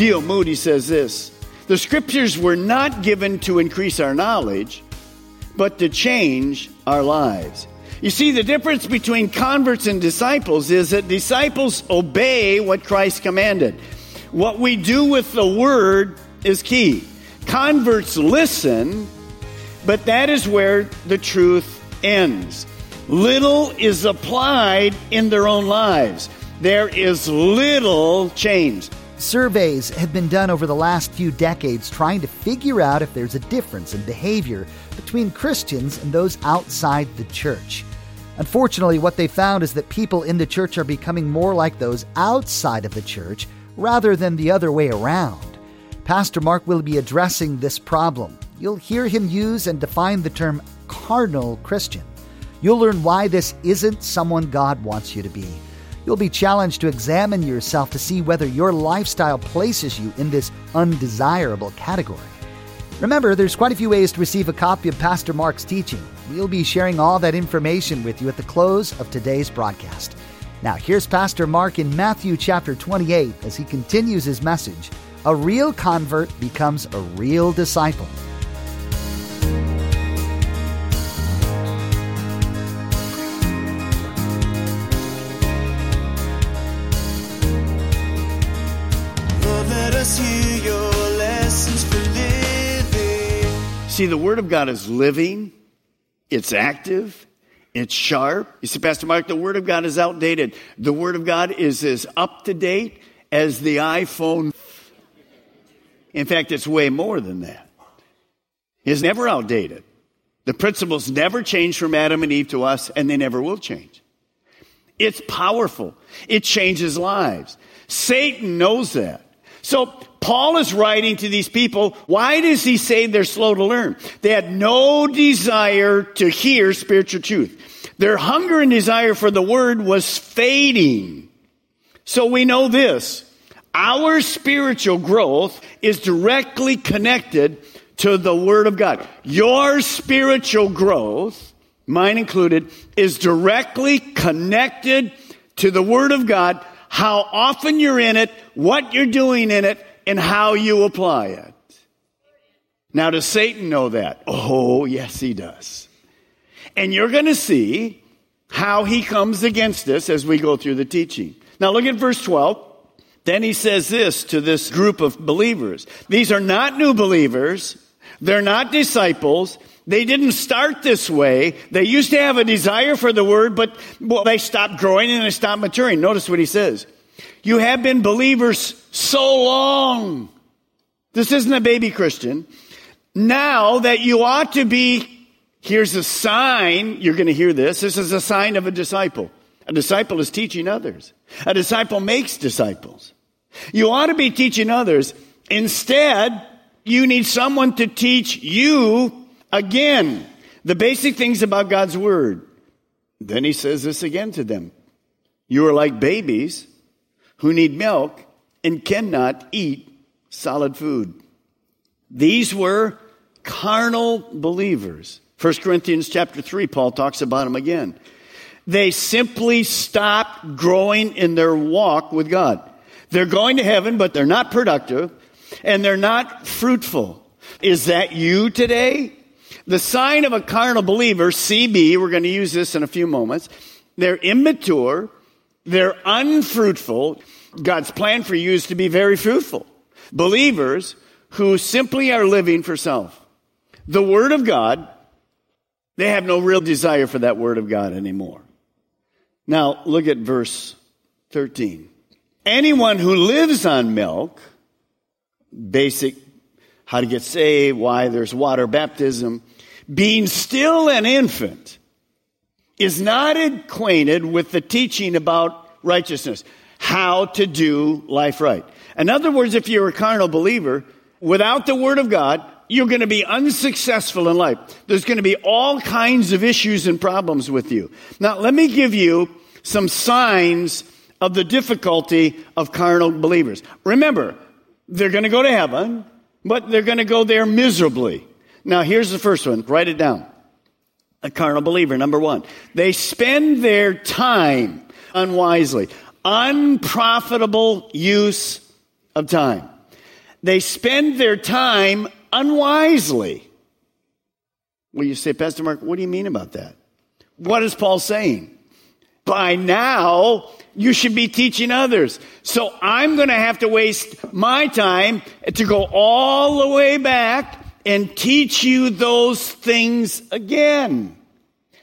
D.L. Moody says this The scriptures were not given to increase our knowledge, but to change our lives. You see, the difference between converts and disciples is that disciples obey what Christ commanded. What we do with the word is key. Converts listen, but that is where the truth ends. Little is applied in their own lives. There is little change. Surveys have been done over the last few decades trying to figure out if there's a difference in behavior between Christians and those outside the church. Unfortunately, what they found is that people in the church are becoming more like those outside of the church rather than the other way around. Pastor Mark will be addressing this problem. You'll hear him use and define the term carnal Christian. You'll learn why this isn't someone God wants you to be. You'll be challenged to examine yourself to see whether your lifestyle places you in this undesirable category. Remember, there's quite a few ways to receive a copy of Pastor Mark's teaching. We'll be sharing all that information with you at the close of today's broadcast. Now, here's Pastor Mark in Matthew chapter 28 as he continues his message A real convert becomes a real disciple. See, the Word of God is living, it's active, it's sharp. You see, Pastor Mark, the Word of God is outdated. The Word of God is as up to date as the iPhone. In fact, it's way more than that. It's never outdated. The principles never change from Adam and Eve to us, and they never will change. It's powerful. It changes lives. Satan knows that. So Paul is writing to these people. Why does he say they're slow to learn? They had no desire to hear spiritual truth. Their hunger and desire for the word was fading. So we know this. Our spiritual growth is directly connected to the Word of God. Your spiritual growth, mine included, is directly connected to the Word of God, how often you're in it, what you're doing in it, and how you apply it. Now, does Satan know that? Oh, yes, he does. And you're going to see how he comes against us as we go through the teaching. Now, look at verse 12. Then he says this to this group of believers. These are not new believers. They're not disciples. They didn't start this way. They used to have a desire for the word, but well, they stopped growing and they stopped maturing. Notice what he says. You have been believers so long. This isn't a baby Christian. Now that you ought to be, here's a sign. You're going to hear this. This is a sign of a disciple. A disciple is teaching others. A disciple makes disciples. You ought to be teaching others. Instead, you need someone to teach you again the basic things about God's Word. Then he says this again to them. You are like babies who need milk and cannot eat solid food. These were carnal believers. 1 Corinthians chapter 3, Paul talks about them again. They simply stopped growing in their walk with God. They're going to heaven, but they're not productive and they're not fruitful. Is that you today? The sign of a carnal believer, CB, we're going to use this in a few moments. They're immature. They're unfruitful. God's plan for you is to be very fruitful. Believers who simply are living for self. The Word of God, they have no real desire for that Word of God anymore. Now, look at verse 13. Anyone who lives on milk basic how to get saved, why there's water baptism. Being still an infant is not acquainted with the teaching about righteousness, how to do life right. In other words, if you're a carnal believer, without the Word of God, you're going to be unsuccessful in life. There's going to be all kinds of issues and problems with you. Now, let me give you some signs of the difficulty of carnal believers. Remember, they're going to go to heaven, but they're going to go there miserably. Now, here's the first one. Write it down. A carnal believer, number one. They spend their time unwisely. Unprofitable use of time. They spend their time unwisely. Well, you say, Pastor Mark, what do you mean about that? What is Paul saying? By now, you should be teaching others. So I'm going to have to waste my time to go all the way back and teach you those things again.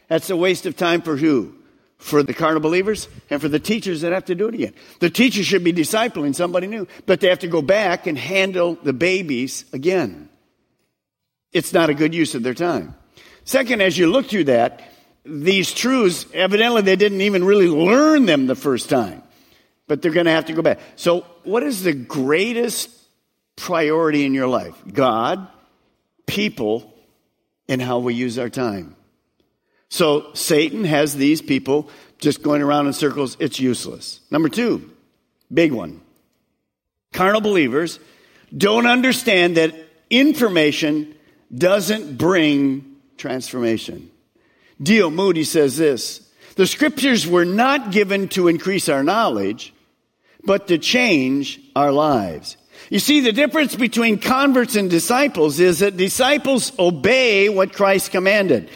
That's a waste of time for who? For the carnal believers and for the teachers that have to do it again. The teacher should be discipling somebody new, but they have to go back and handle the babies again. It's not a good use of their time. Second, as you look through that, these truths, evidently they didn't even really learn them the first time, but they're going to have to go back. So, what is the greatest priority in your life? God, people, and how we use our time. So Satan has these people just going around in circles. It's useless. Number two, big one. Carnal believers don't understand that information doesn't bring transformation. D.L. Moody says this The scriptures were not given to increase our knowledge, but to change our lives. You see, the difference between converts and disciples is that disciples obey what Christ commanded.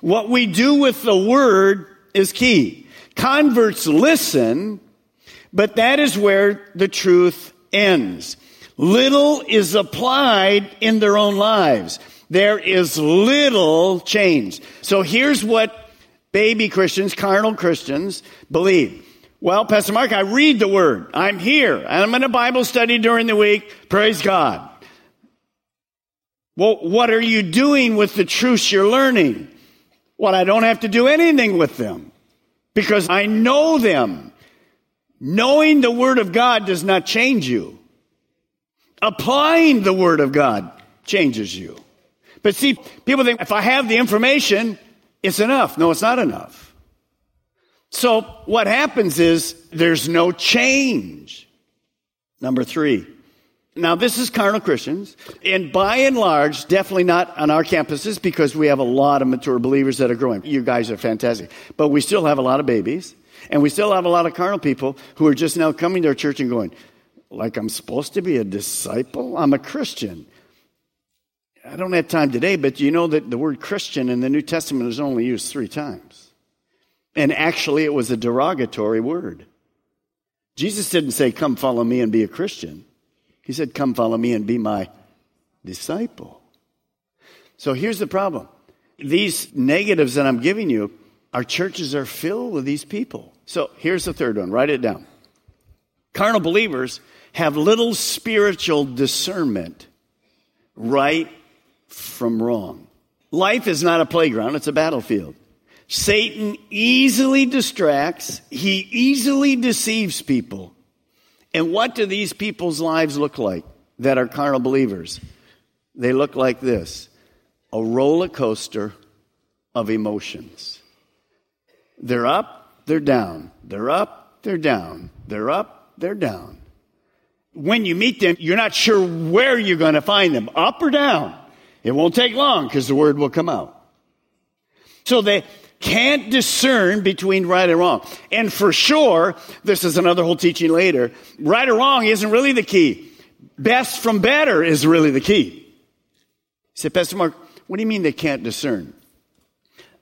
What we do with the word is key. Converts listen, but that is where the truth ends. Little is applied in their own lives. There is little change. So here's what baby Christians, carnal Christians believe. Well, Pastor Mark, I read the word. I'm here. And I'm in a Bible study during the week. Praise God. Well, what are you doing with the truths you're learning? Well, I don't have to do anything with them because I know them. Knowing the Word of God does not change you. Applying the Word of God changes you. But see, people think if I have the information, it's enough. No, it's not enough. So what happens is there's no change. Number three. Now, this is carnal Christians, and by and large, definitely not on our campuses because we have a lot of mature believers that are growing. You guys are fantastic. But we still have a lot of babies, and we still have a lot of carnal people who are just now coming to our church and going, like, I'm supposed to be a disciple? I'm a Christian. I don't have time today, but you know that the word Christian in the New Testament is only used three times. And actually, it was a derogatory word. Jesus didn't say, Come follow me and be a Christian. He said, Come follow me and be my disciple. So here's the problem these negatives that I'm giving you, our churches are filled with these people. So here's the third one write it down. Carnal believers have little spiritual discernment, right from wrong. Life is not a playground, it's a battlefield. Satan easily distracts, he easily deceives people. And what do these people's lives look like that are carnal believers? They look like this a roller coaster of emotions. They're up, they're down. They're up, they're down. They're up, they're down. When you meet them, you're not sure where you're going to find them, up or down. It won't take long because the word will come out. So they, can't discern between right and wrong. And for sure, this is another whole teaching later, right or wrong isn't really the key. Best from better is really the key. You say, Pastor Mark, what do you mean they can't discern?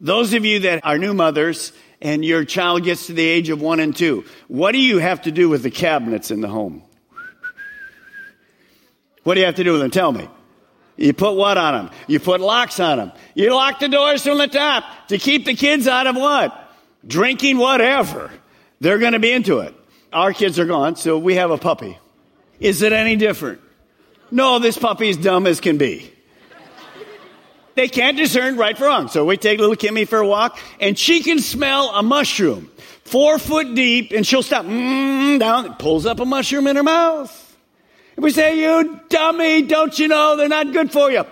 Those of you that are new mothers and your child gets to the age of one and two, what do you have to do with the cabinets in the home? What do you have to do with them? Tell me. You put what on them? You put locks on them. You lock the doors from the top to keep the kids out of what? Drinking whatever. They're going to be into it. Our kids are gone, so we have a puppy. Is it any different? No, this puppy is dumb as can be. They can't discern right from wrong. So we take little Kimmy for a walk, and she can smell a mushroom four foot deep, and she'll stop mm, down, pulls up a mushroom in her mouth. We say, You dummy, don't you know they're not good for you?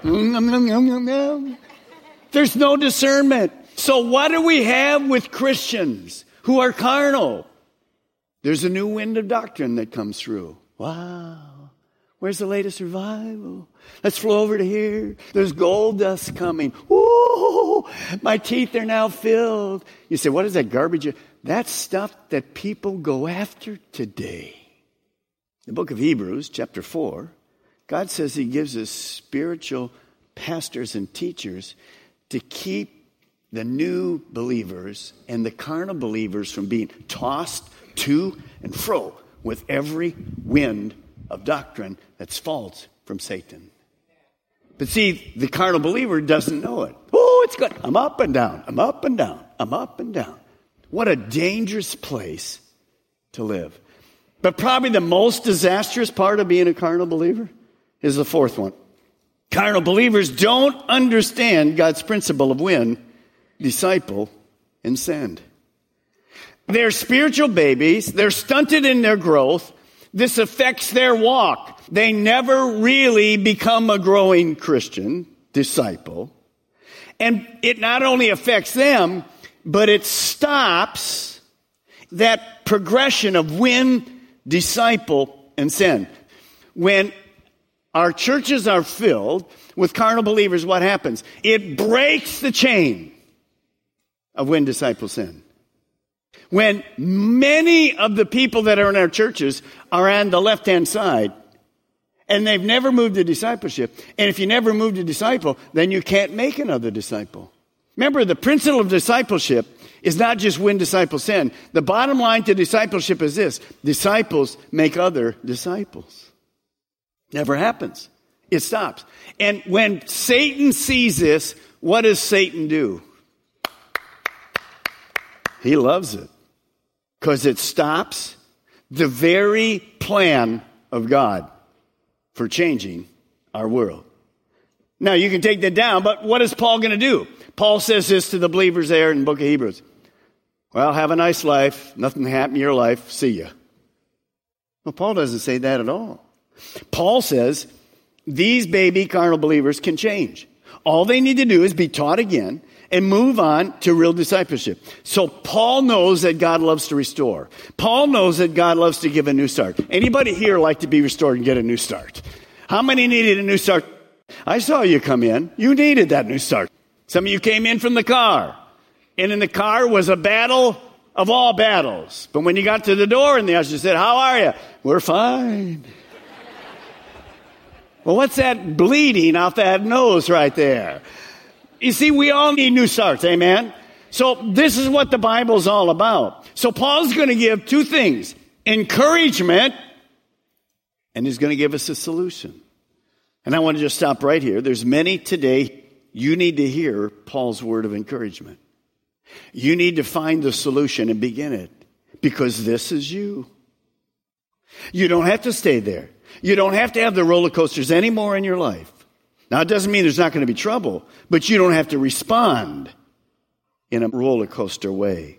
There's no discernment. So, what do we have with Christians who are carnal? There's a new wind of doctrine that comes through. Wow. Where's the latest revival? Let's flow over to here. There's gold dust coming. Whoa, my teeth are now filled. You say, what is that garbage? That's stuff that people go after today. The book of Hebrews, chapter 4, God says He gives us spiritual pastors and teachers to keep the new believers and the carnal believers from being tossed to and fro with every wind of doctrine that's false from Satan. But see, the carnal believer doesn't know it. Oh, it's good. I'm up and down. I'm up and down. I'm up and down. What a dangerous place to live. But probably the most disastrous part of being a carnal believer is the fourth one. Carnal believers don't understand God's principle of win, disciple, and send. They're spiritual babies. They're stunted in their growth. This affects their walk. They never really become a growing Christian disciple. And it not only affects them, but it stops that progression of win, disciple, and send. When our churches are filled with carnal believers, what happens? It breaks the chain of when disciples send. When many of the people that are in our churches are on the left hand side and they've never moved to discipleship, and if you never move to disciple, then you can't make another disciple. Remember, the principle of discipleship is not just when disciples sin. The bottom line to discipleship is this disciples make other disciples. Never happens. It stops. And when Satan sees this, what does Satan do? He loves it because it stops the very plan of God for changing our world. Now, you can take that down, but what is Paul going to do? Paul says this to the believers there in the book of Hebrews. Well, have a nice life. Nothing happened in your life. See ya. Well, Paul doesn't say that at all. Paul says these baby carnal believers can change. All they need to do is be taught again and move on to real discipleship. So Paul knows that God loves to restore. Paul knows that God loves to give a new start. Anybody here like to be restored and get a new start? How many needed a new start? I saw you come in. You needed that new start. Some of you came in from the car. And in the car was a battle of all battles. But when you got to the door and the usher said, How are you? We're fine. well, what's that bleeding out that nose right there? You see, we all need new starts, amen? So this is what the Bible's all about. So Paul's going to give two things encouragement, and he's going to give us a solution. And I want to just stop right here. There's many today, you need to hear Paul's word of encouragement. You need to find the solution and begin it because this is you. You don't have to stay there. You don't have to have the roller coasters anymore in your life. Now, it doesn't mean there's not going to be trouble, but you don't have to respond in a roller coaster way.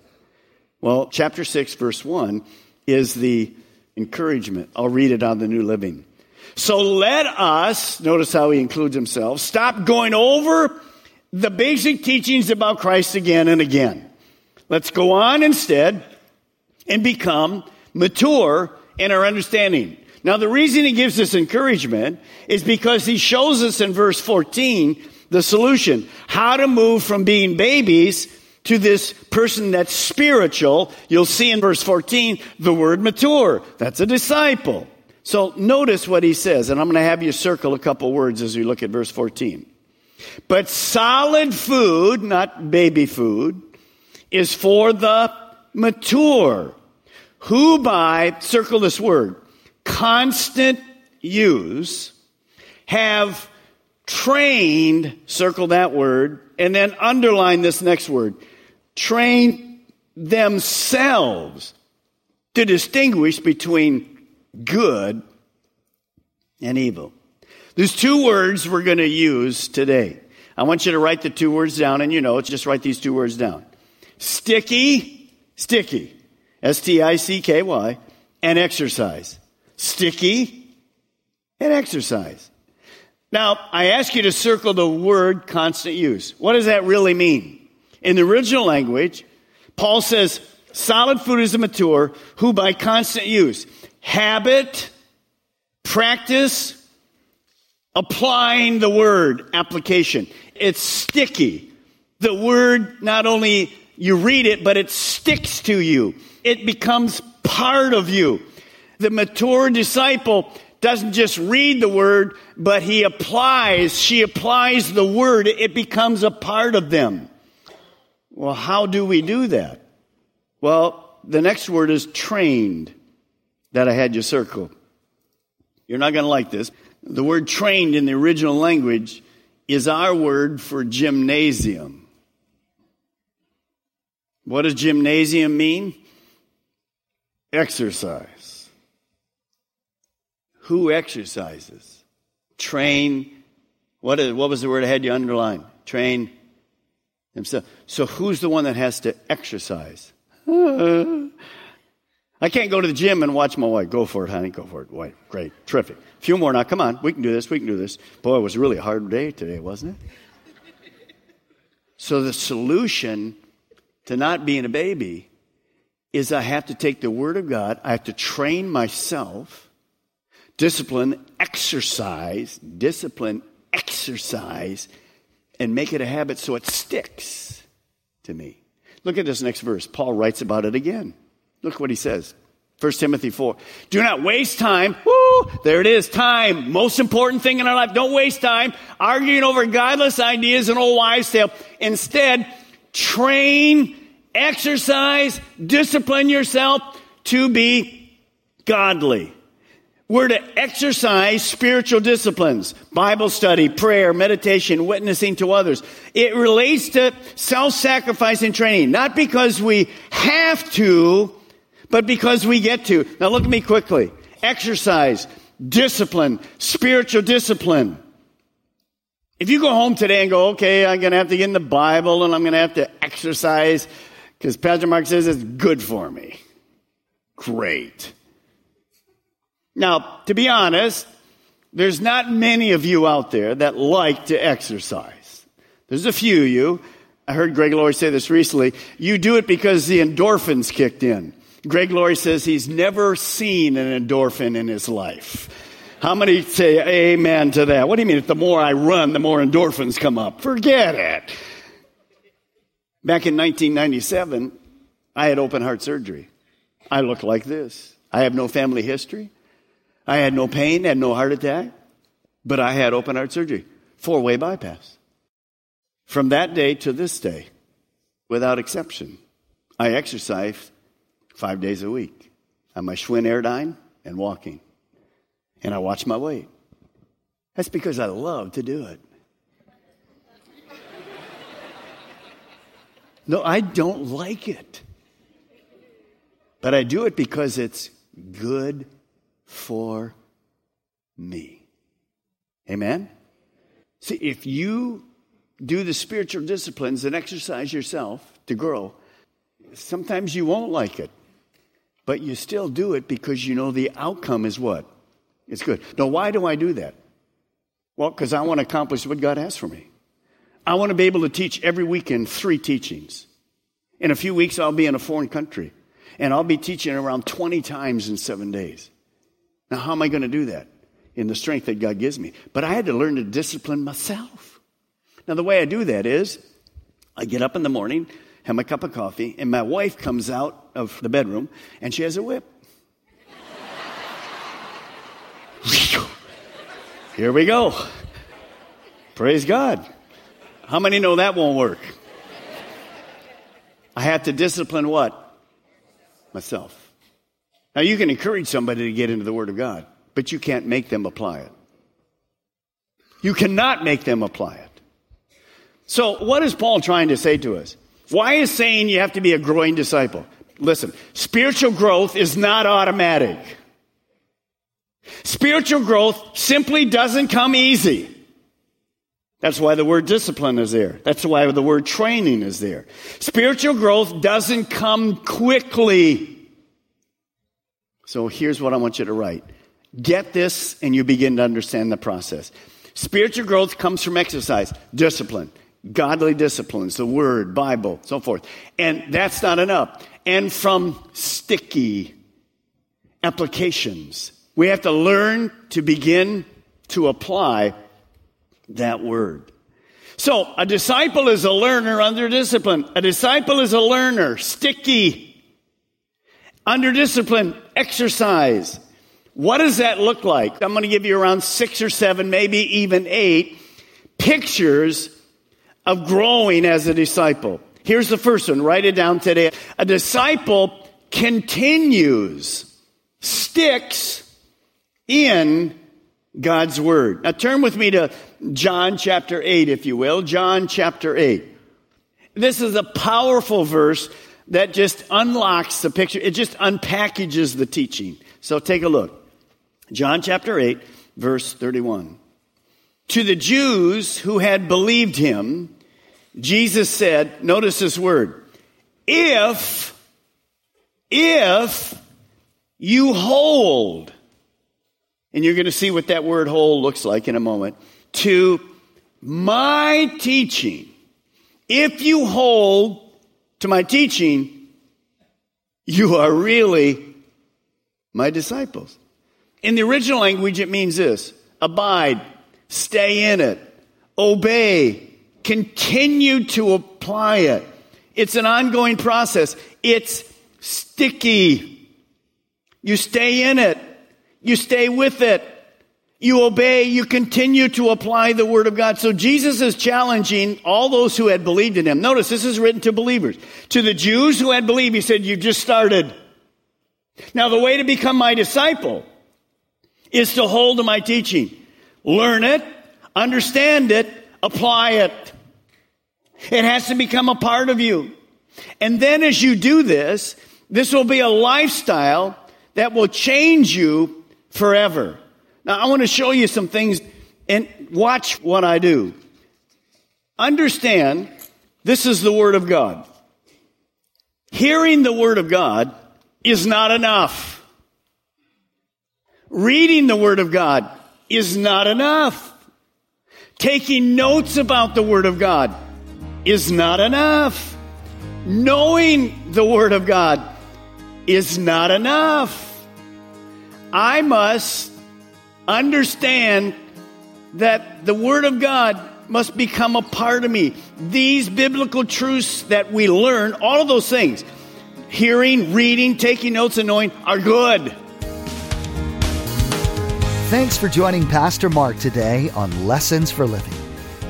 Well, chapter 6, verse 1 is the encouragement. I'll read it on the New Living. So let us, notice how he includes himself, stop going over the basic teachings about Christ again and again. Let's go on instead and become mature in our understanding. Now, the reason he gives us encouragement is because he shows us in verse 14 the solution. How to move from being babies to this person that's spiritual. You'll see in verse 14 the word mature. That's a disciple. So notice what he says, and I'm going to have you circle a couple words as we look at verse 14. But solid food, not baby food, is for the mature, who by, circle this word, constant use have trained, circle that word, and then underline this next word, train themselves to distinguish between good and evil. There's two words we're going to use today. I want you to write the two words down and you know, just write these two words down. Sticky, sticky, S-T-I-C-K-Y, and exercise. Sticky and exercise. Now, I ask you to circle the word constant use. What does that really mean? In the original language, Paul says, solid food is a mature who by constant use, habit, practice, applying the word, application. It's sticky. The word, not only you read it, but it sticks to you. It becomes part of you. The mature disciple doesn't just read the word, but he applies, she applies the word. It becomes a part of them. Well, how do we do that? Well, the next word is trained that I had you circle. You're not going to like this. The word trained in the original language is our word for gymnasium. What does gymnasium mean? Exercise. Who exercises? Train. What, is, what was the word I had you underline? Train himself. So who's the one that has to exercise? I can't go to the gym and watch my wife. Go for it, honey. Go for it. Wife. Great. Terrific. A few more now. Come on. We can do this. We can do this. Boy, it was really a hard day today, wasn't it? So the solution to not being a baby is I have to take the Word of God, I have to train myself, discipline, exercise, discipline, exercise, and make it a habit so it sticks to me. Look at this next verse. Paul writes about it again. Look what he says. 1 Timothy 4. Do not waste time. Woo! There it is. Time. Most important thing in our life. Don't waste time arguing over godless ideas and old wives' tale. Instead, train, exercise, discipline yourself to be godly. We're to exercise spiritual disciplines, Bible study, prayer, meditation, witnessing to others. It relates to self-sacrifice and training, not because we have to, but because we get to. Now look at me quickly. Exercise, discipline, spiritual discipline. If you go home today and go, okay, I'm going to have to get in the Bible and I'm going to have to exercise because Pastor Mark says it's good for me. Great. Now, to be honest, there's not many of you out there that like to exercise. There's a few of you. I heard Greg Laurie say this recently. You do it because the endorphins kicked in. Greg Laurie says he's never seen an endorphin in his life. How many say amen to that? What do you mean? If the more I run, the more endorphins come up. Forget it. Back in 1997, I had open heart surgery. I looked like this. I have no family history. I had no pain, had no heart attack, but I had open heart surgery, four way bypass. From that day to this day, without exception, I exercise five days a week on my Schwinn Airdyne and walking. And I watch my weight. That's because I love to do it. No, I don't like it. But I do it because it's good for me. Amen? See, if you do the spiritual disciplines and exercise yourself to grow, sometimes you won't like it, but you still do it because you know the outcome is what? It's good. Now, why do I do that? Well, because I want to accomplish what God has for me. I want to be able to teach every weekend three teachings. In a few weeks, I'll be in a foreign country, and I'll be teaching around 20 times in seven days. Now, how am I going to do that? In the strength that God gives me. But I had to learn to discipline myself. Now, the way I do that is I get up in the morning, have my cup of coffee, and my wife comes out of the bedroom and she has a whip. Here we go. Praise God. How many know that won't work? I have to discipline what? Myself. Now, you can encourage somebody to get into the Word of God, but you can't make them apply it. You cannot make them apply it. So, what is Paul trying to say to us? Why is saying you have to be a growing disciple? Listen, spiritual growth is not automatic. Spiritual growth simply doesn't come easy. That's why the word discipline is there. That's why the word training is there. Spiritual growth doesn't come quickly. So here's what I want you to write. Get this and you begin to understand the process. Spiritual growth comes from exercise, discipline, godly disciplines, the word, Bible, so forth. And that's not enough. And from sticky applications. We have to learn to begin to apply that word. So, a disciple is a learner under discipline. A disciple is a learner, sticky. Under discipline, exercise. What does that look like? I'm going to give you around six or seven, maybe even eight pictures of growing as a disciple. Here's the first one. Write it down today. A disciple continues, sticks in God's Word. Now turn with me to John chapter 8, if you will. John chapter 8. This is a powerful verse that just unlocks the picture. It just unpackages the teaching. So take a look. John chapter 8, verse 31. To the Jews who had believed him, Jesus said, notice this word, if, if you hold, and you're going to see what that word hold looks like in a moment, to my teaching, if you hold to my teaching, you are really my disciples. In the original language, it means this abide, stay in it, obey, continue to apply it. It's an ongoing process. It's sticky. You stay in it. You stay with it. You obey. You continue to apply the word of God. So Jesus is challenging all those who had believed in him. Notice this is written to believers. To the Jews who had believed, he said, you've just started. Now the way to become my disciple is to hold to my teaching. Learn it, understand it, apply it. It has to become a part of you. And then as you do this, this will be a lifestyle that will change you forever. Now I want to show you some things and watch what I do. Understand this is the Word of God. Hearing the Word of God is not enough. Reading the Word of God is not enough. Taking notes about the Word of God is not enough. Knowing the Word of God is not enough. I must understand that the Word of God must become a part of me. These biblical truths that we learn, all of those things, hearing, reading, taking notes, and knowing, are good. Thanks for joining Pastor Mark today on Lessons for Living.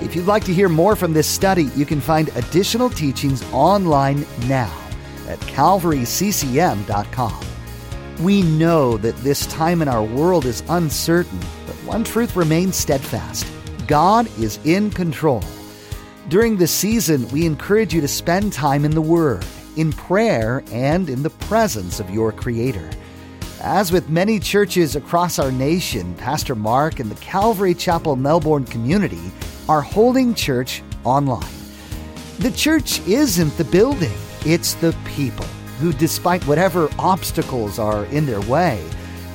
If you'd like to hear more from this study, you can find additional teachings online now at calvaryccm.com. We know that this time in our world is uncertain, but one truth remains steadfast God is in control. During this season, we encourage you to spend time in the Word, in prayer, and in the presence of your Creator. As with many churches across our nation, Pastor Mark and the Calvary Chapel Melbourne community are holding church online. The church isn't the building, it's the people who, despite whatever obstacles are in their way,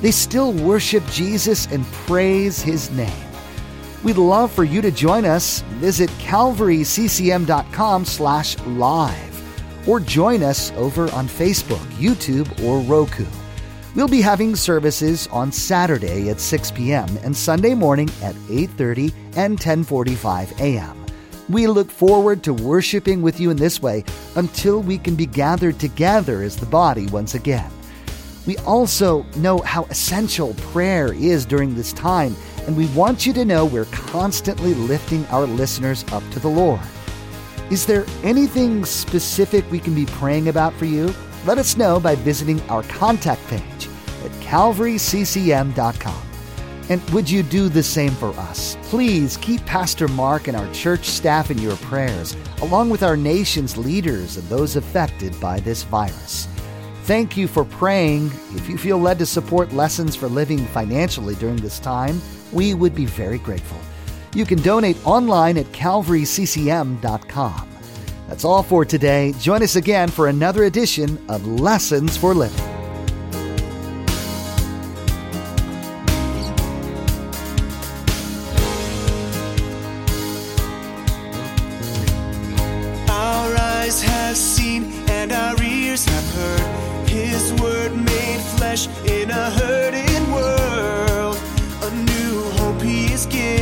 they still worship Jesus and praise his name. We'd love for you to join us. Visit calvaryccm.com slash live or join us over on Facebook, YouTube, or Roku. We'll be having services on Saturday at 6 p.m. and Sunday morning at 8:30 and 10:45 a.m. We look forward to worshiping with you in this way until we can be gathered together as the body once again. We also know how essential prayer is during this time, and we want you to know we're constantly lifting our listeners up to the Lord. Is there anything specific we can be praying about for you? Let us know by visiting our contact page at calvaryccm.com. And would you do the same for us? Please keep Pastor Mark and our church staff in your prayers, along with our nation's leaders and those affected by this virus. thank you for praying. If you feel led to support Lessons for Living financially during this time, we would be very grateful. You can donate online at calvaryccm.com. That's all for today. Join us again for another edition of Lessons for Living. Our eyes have seen and our ears have heard His word made flesh in a hurting world. A new hope He is giving.